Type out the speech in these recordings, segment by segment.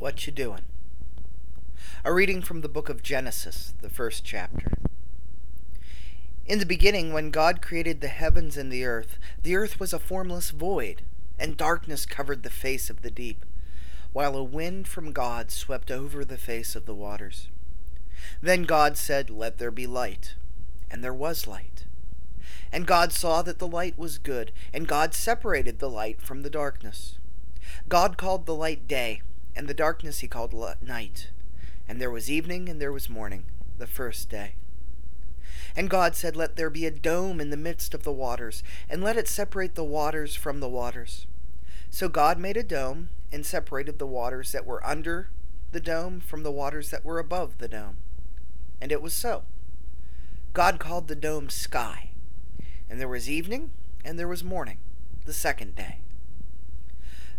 What you doing? A reading from the book of Genesis, the first chapter. In the beginning, when God created the heavens and the earth, the earth was a formless void, and darkness covered the face of the deep, while a wind from God swept over the face of the waters. Then God said, Let there be light. And there was light. And God saw that the light was good, and God separated the light from the darkness. God called the light day, and the darkness he called night. And there was evening, and there was morning, the first day. And God said, Let there be a dome in the midst of the waters, and let it separate the waters from the waters. So God made a dome, and separated the waters that were under the dome from the waters that were above the dome. And it was so. God called the dome sky. And there was evening, and there was morning, the second day.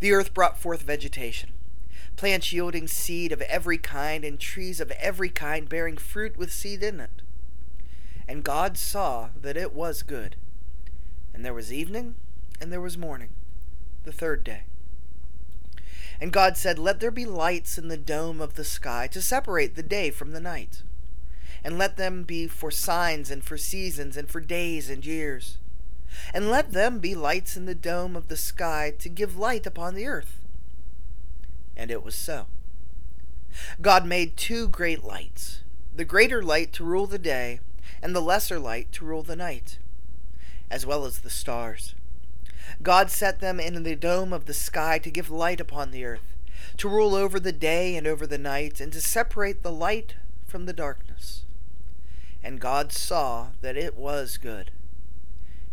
The earth brought forth vegetation, plants yielding seed of every kind, and trees of every kind bearing fruit with seed in it. And God saw that it was good. And there was evening, and there was morning, the third day. And God said, Let there be lights in the dome of the sky to separate the day from the night, and let them be for signs and for seasons and for days and years and let them be lights in the dome of the sky to give light upon the earth. And it was so. God made two great lights the greater light to rule the day, and the lesser light to rule the night, as well as the stars. God set them in the dome of the sky to give light upon the earth, to rule over the day and over the night, and to separate the light from the darkness. And God saw that it was good.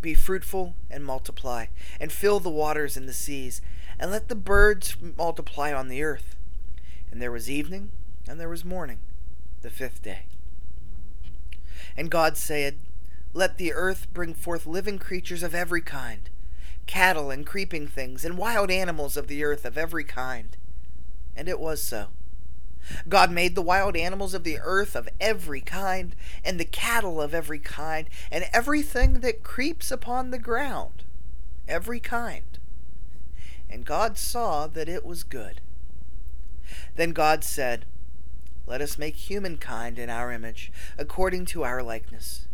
be fruitful and multiply, and fill the waters and the seas, and let the birds multiply on the earth. And there was evening, and there was morning, the fifth day. And God said, Let the earth bring forth living creatures of every kind, cattle and creeping things, and wild animals of the earth of every kind. And it was so. God made the wild animals of the earth of every kind, and the cattle of every kind, and everything that creeps upon the ground, every kind. And God saw that it was good. Then God said, Let us make humankind in our image, according to our likeness.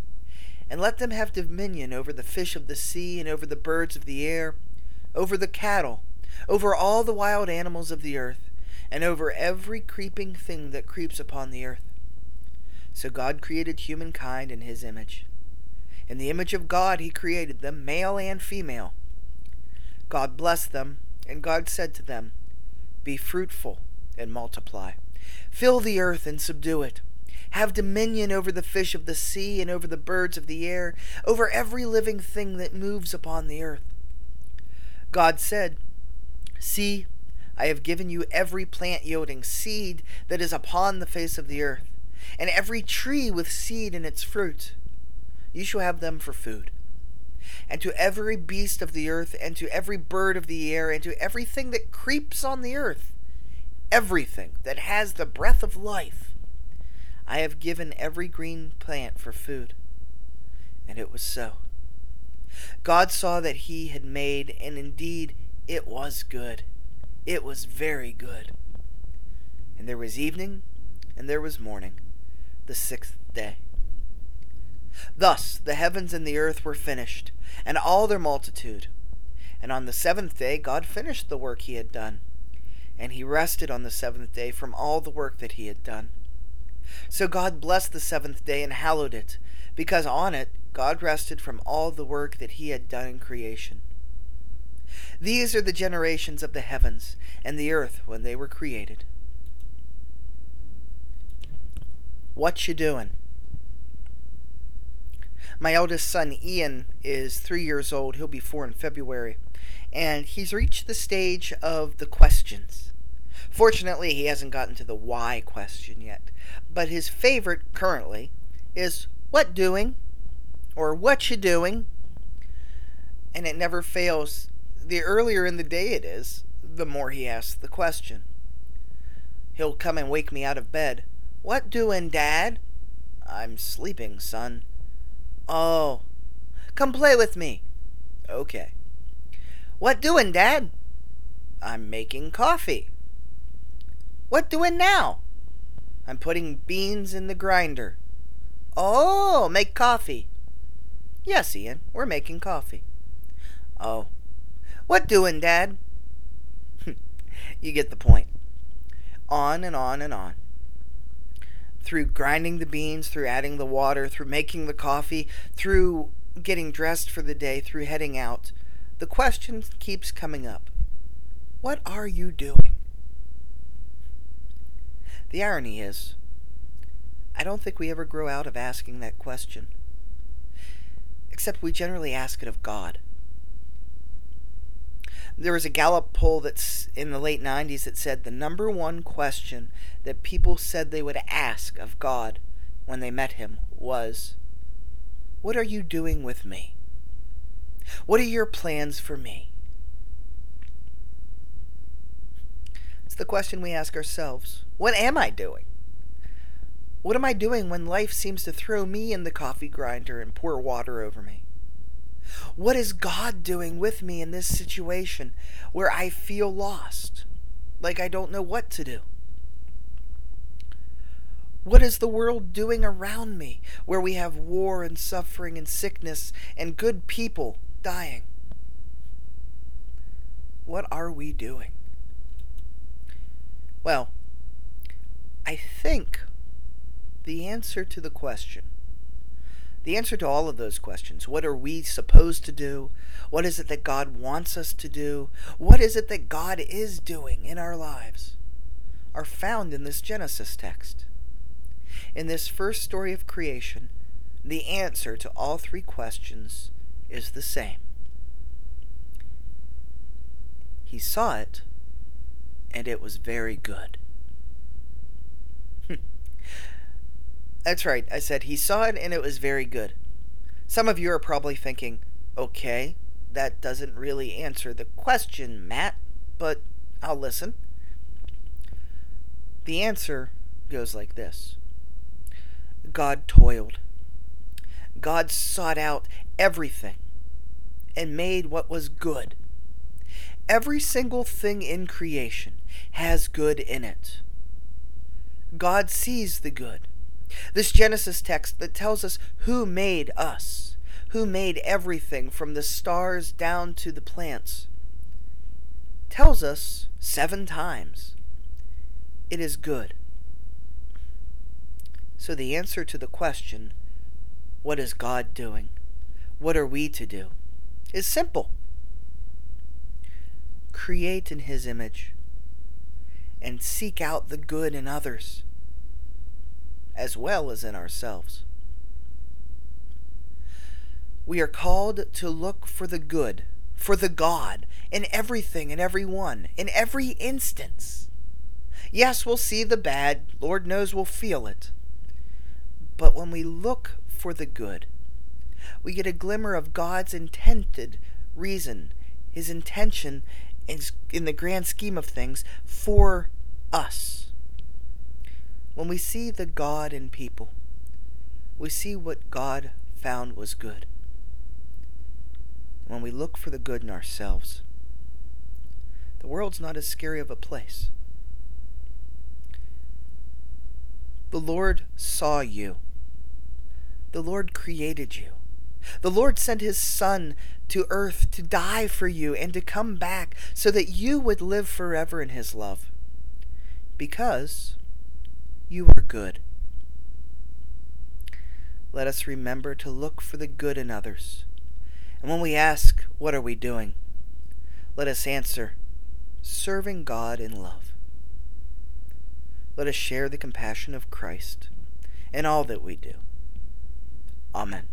And let them have dominion over the fish of the sea, and over the birds of the air, over the cattle, over all the wild animals of the earth and over every creeping thing that creeps upon the earth. So God created humankind in his image. In the image of God he created them, male and female. God blessed them, and God said to them, Be fruitful and multiply. Fill the earth and subdue it. Have dominion over the fish of the sea and over the birds of the air, over every living thing that moves upon the earth. God said, See, I have given you every plant yielding seed that is upon the face of the earth, and every tree with seed in its fruit. You shall have them for food. And to every beast of the earth, and to every bird of the air, and to everything that creeps on the earth, everything that has the breath of life, I have given every green plant for food. And it was so. God saw that he had made, and indeed it was good. It was very good. And there was evening, and there was morning, the sixth day. Thus the heavens and the earth were finished, and all their multitude. And on the seventh day God finished the work he had done. and he rested on the seventh day from all the work that he had done. So God blessed the seventh day and hallowed it, because on it God rested from all the work that he had done in creation. These are the generations of the heavens and the earth when they were created. What you doing? My eldest son Ian is three years old. He'll be four in February. And he's reached the stage of the questions. Fortunately, he hasn't gotten to the why question yet. But his favorite currently is what doing? Or what you doing? And it never fails. The earlier in the day it is, the more he asks the question. He'll come and wake me out of bed. What doin', Dad? I'm sleeping, son. Oh. Come play with me. Okay. What doin', Dad? I'm making coffee. What doin' now? I'm putting beans in the grinder. Oh, make coffee. Yes, Ian, we're making coffee. Oh. What doing, Dad? you get the point. On and on and on through grinding the beans, through adding the water, through making the coffee, through getting dressed for the day, through heading out, the question keeps coming up What are you doing? The irony is, I don't think we ever grow out of asking that question, except we generally ask it of God. There was a Gallup poll that's in the late 90s that said the number one question that people said they would ask of God when they met him was, What are you doing with me? What are your plans for me? It's the question we ask ourselves. What am I doing? What am I doing when life seems to throw me in the coffee grinder and pour water over me? What is God doing with me in this situation where I feel lost, like I don't know what to do? What is the world doing around me where we have war and suffering and sickness and good people dying? What are we doing? Well, I think the answer to the question the answer to all of those questions what are we supposed to do? What is it that God wants us to do? What is it that God is doing in our lives? are found in this Genesis text. In this first story of creation, the answer to all three questions is the same. He saw it, and it was very good. That's right. I said he saw it and it was very good. Some of you are probably thinking, okay, that doesn't really answer the question, Matt, but I'll listen. The answer goes like this God toiled. God sought out everything and made what was good. Every single thing in creation has good in it. God sees the good. This Genesis text that tells us who made us, who made everything from the stars down to the plants, tells us seven times it is good. So the answer to the question, what is God doing? What are we to do? is simple. Create in His image and seek out the good in others as well as in ourselves. We are called to look for the good, for the God, in everything and everyone, in every instance. Yes, we'll see the bad, Lord knows we'll feel it. But when we look for the good, we get a glimmer of God's intended reason, His intention in the grand scheme of things for us. When we see the God in people, we see what God found was good. When we look for the good in ourselves, the world's not as scary of a place. The Lord saw you. The Lord created you. The Lord sent his Son to earth to die for you and to come back so that you would live forever in his love. because you are good. Let us remember to look for the good in others. And when we ask, What are we doing? let us answer, Serving God in love. Let us share the compassion of Christ in all that we do. Amen.